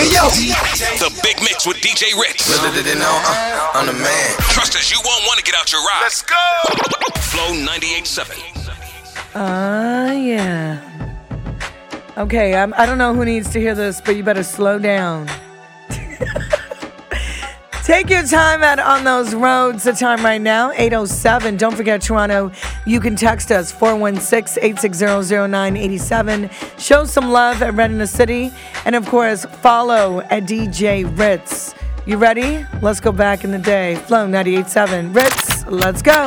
Hey yo, The Big Mix with DJ Ritz. uh, I'm the man. Trust us, you won't want to get out your ride. Let's go. Flow 98.7. Uh, yeah. Okay, I'm, I don't know who needs to hear this, but you better slow down. Take your time out on those roads. The time right now, 807. Don't forget, Toronto, you can text us 416 860 0987. Show some love at Red in the City. And of course, follow at DJ Ritz. You ready? Let's go back in the day. Flow 987. Ritz, let's go.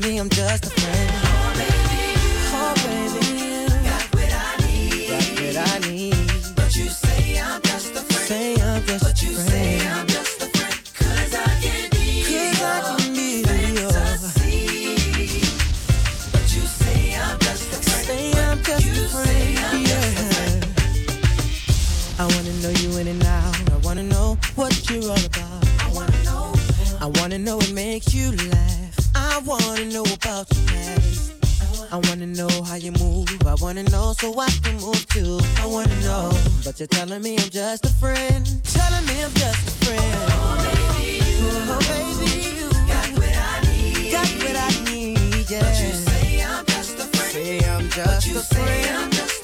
Telling me I'm just a friend. Oh baby, oh baby, got what I need. Got what I need. But you say I'm just a friend. Say I'm just but a friend. Say I'm just a friend. So I can move too. I wanna know, but you're telling me I'm just a friend. Telling me I'm just a friend. Oh baby, you, oh, baby, you got what I need. Got what I need, yeah. But you say I'm just a friend. Say I'm just but you a friend. Say I'm just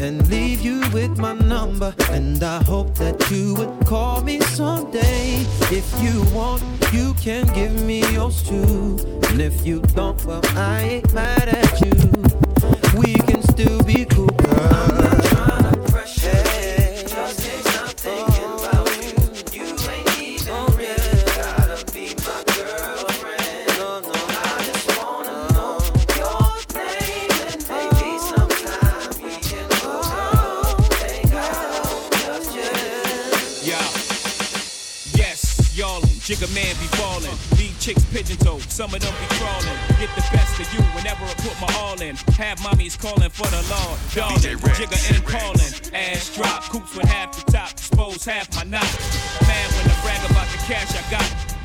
and leave you with my number. And I hope that you would call me someday. If you want, you can give me yours too. And if you don't, well, I ain't mad at you. We can still be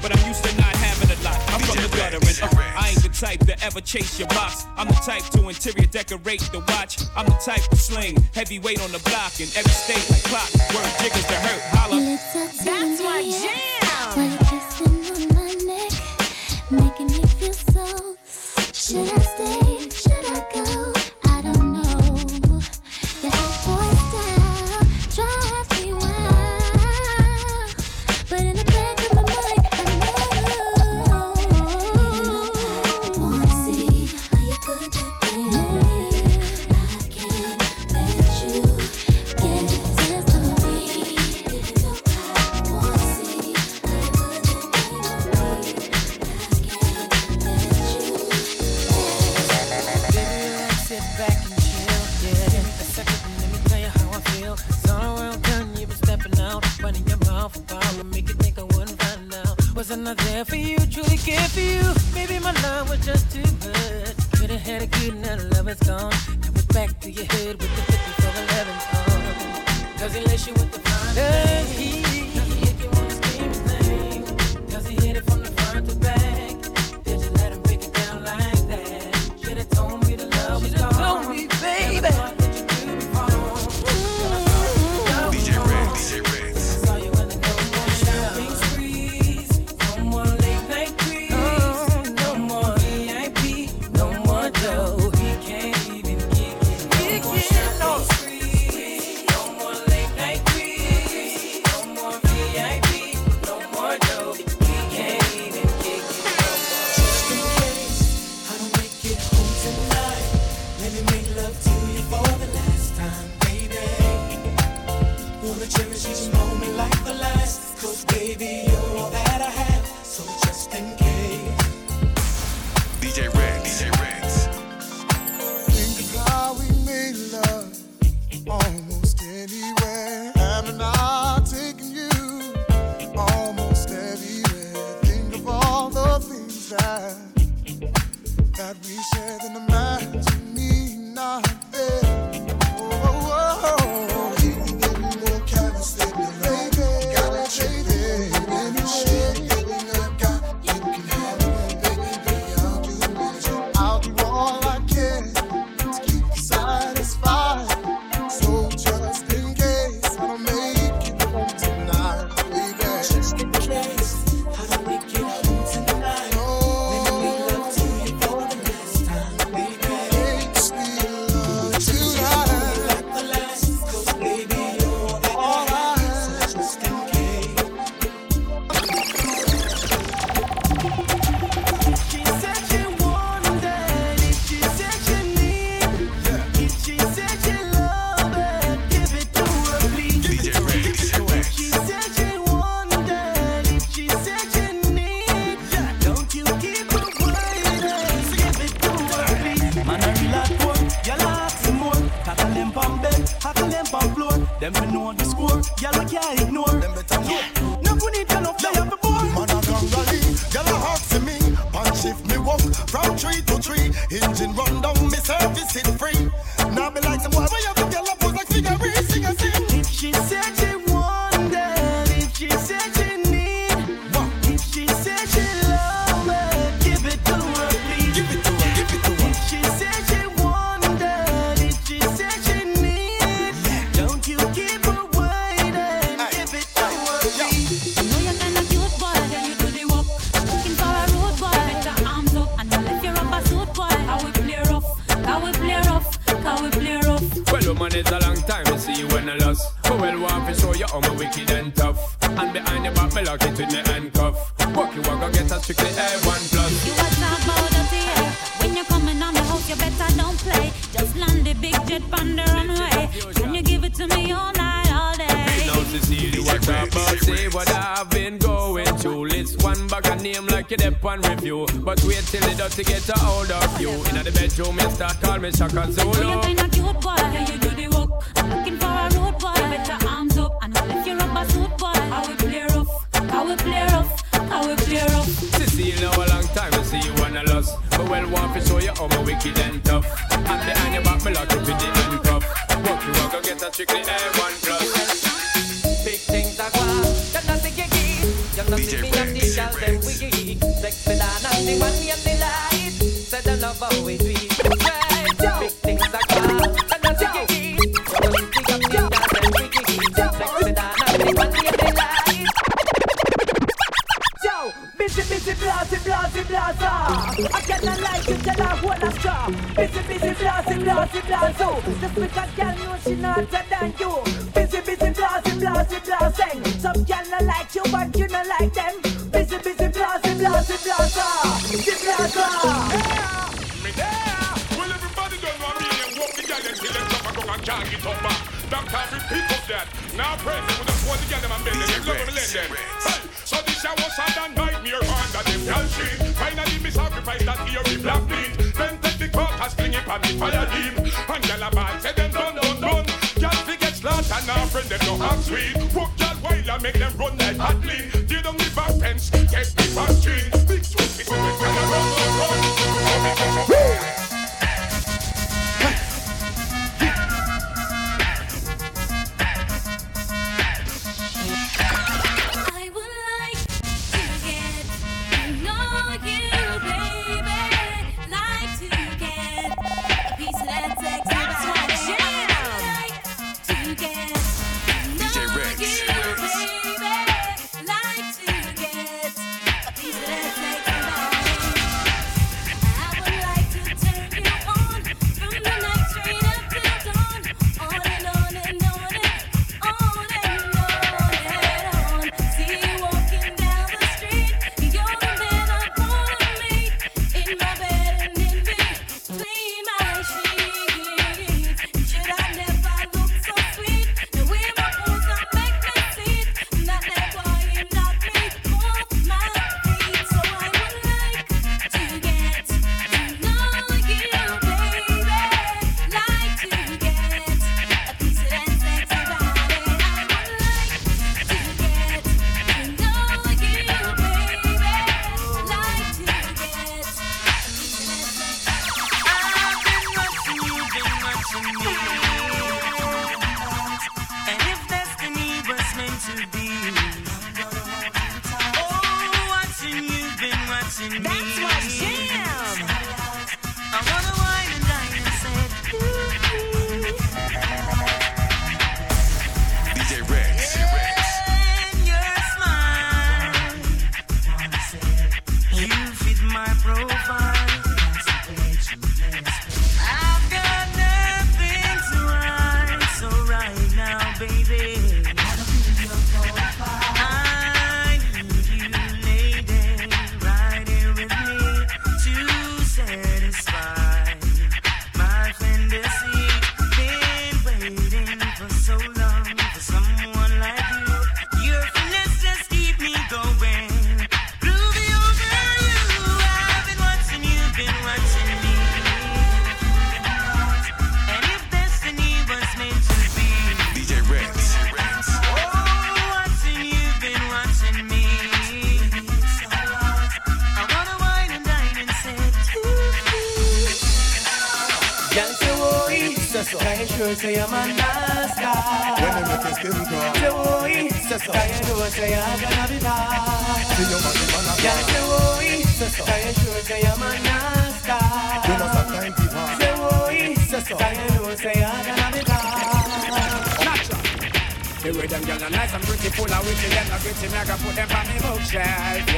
But I'm used to not having a lot. I'm from the gutter and uh, I ain't the type to ever chase your box. I'm the type to interior decorate the watch. I'm the type to sling heavyweight on the block in every state like clock. Word jiggers to hurt, holla. That's my jam. While you're kissing on my neck, making me feel so. Should I stay? You with the fine thing. Me service it free. Show you how me wicked and tough. And behind your back, me lock it with me handcuff. Walk you walk, go get a strictly A1 plus. You a talk about dirty air. When you're coming on the house, you better don't play. Just land the big jet on the runway. Can you give it to me all night, all day? Now Cecilia, what about see what I've been going through? List one back a name like you dep on review. But wait till it does to get a hold of you. In the bedroom, you start call me Shaka Oh, you're Zulu. kinda cute, boy. You do? I'm looking for a road boy. Better arms up and don't let your rubber suit, boy. How we play rough, how we play rough, how we play rough. Cecilia, now a long time to see you when I lost. But well, want to show you how me wicked and tough. And behind your back, me lock it with the handcuff. Walk you walk, go get a strictly A1 plus. Big things are gone, you know see you keep. You know see me and the girl them we geek. Sexy than and the money and the light. say them love how we do Just because girl she not than you. Busy, busy, blasty, blasty, blasting. Some girl not like you, but you not like them. Busy, busy, blasty, blasty, blasta. Busy, blasta. Me. Well, everybody know me the girl and repeat that. Now praise him with the girl and bend them. Lend them. So this show was sad nightmare under them can see. Finally me sacrifice that ear black meat. Then take the cock and sling it on the fire deep. Them run sure say I'm a nasty? When they make your skin crawl, Say oh, say can you know say I'm gonna be nice? See your man, the man a Girl call. say can you sure say I'm a nasty? You know some time people. Say oh, can you know say I'm gonna be nice? Natural. The way them girls are nice and pretty, full of witty, them not gritty, me I go put them on me bookshelf.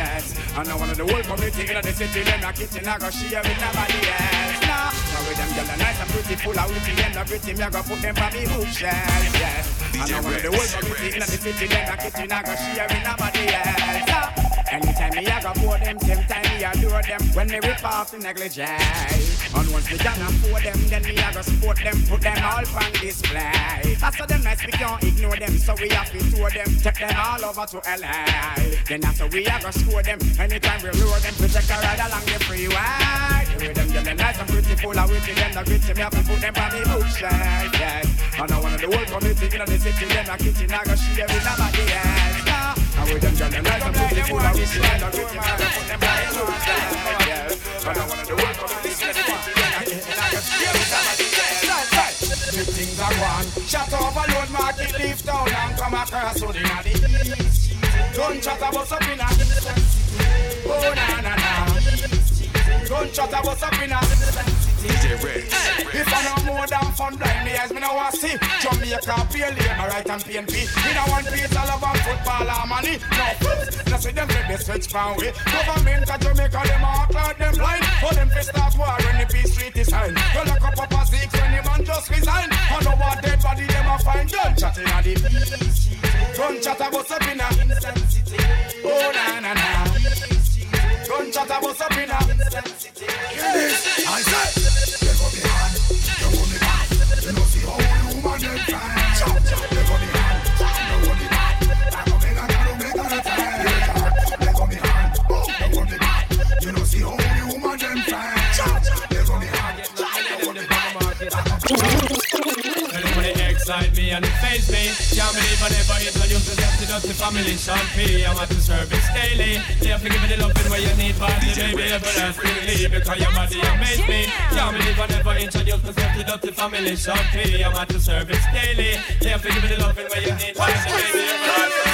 And now one of the whole community in the city, them not kitchen, I go share with nobody else. Nah, the way them girls nice and pretty, full of witty, them not gritty, me I go put them on me bookshelf, yes. And now one of the whole community in the city, them not kitchen, I go share with nobody else. Nah. Anytime me I go pour them, same time me adore them when me rip off the negligee. And once me done afford them, then me I go support them, put them all on display. How them nice, we can't ignore them, so we have to tour them, take them all over to LA. Then after we I go score them, anytime we lure them, we take a ride along the freeway. The way them yelling nice and pretty, full of witty, them not gritty, me have to put them on the bookshelf, yes. And I wanna the whole community in the city, them not kitchen, I go share with nobody else. Nah. And with them I pretty I'm them yeah. I wanna do work on this next one. Shut a load market, leave town and come across to the east. Gunshot a bust up a Oh na na na Gunshot a bust up a DJ Red If I know more than fun blind me eyes me no want see Jamaica, PLA, alright and PNP Me no want peace all over body. Now see them let they switch from we. Government of Jamaica, them all cloud them blind. For them fi start war when the peace treaty signed. You lock up up a six when the man just resign. know what dead body, them a find Don't chat inna the don't chat about up inna. Oh na na na. Gunshot a bust up inna. I said. beside me and it fazed me. Can't believe I never introduced myself to Dusty Family Champagne. I'm at service daily. They have me the loving where you need by the baby everlastingly because your body amazed me. Can't believe I never introduced myself to Dusty Family Champagne. I'm at service daily. They have me the loving where you need by the baby.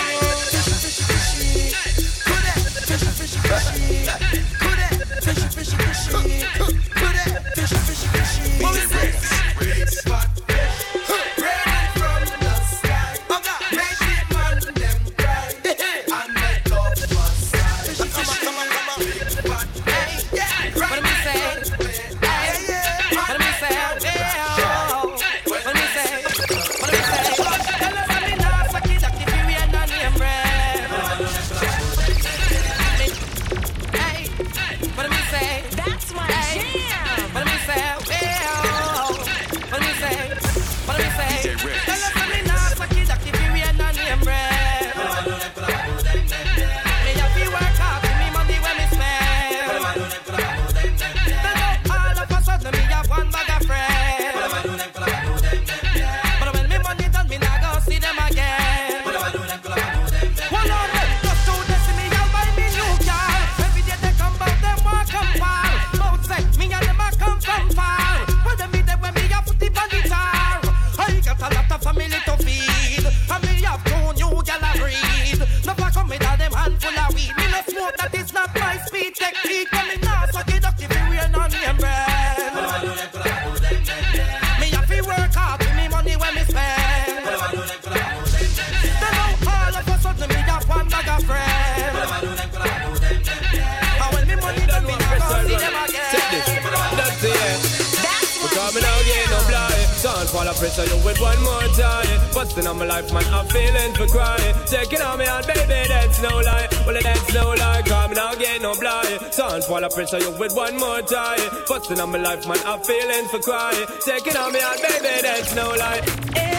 wanna pressure you with one more time. Busting on my life, man, I'm feeling for crying. Taking on me heart, baby, that's no lie. Well, that's no lie, come now, get no blind. Son, wanna pressure you with one more time. Busting on my life, man, I'm feeling for crying. Taking on me heart, baby, that's no lie.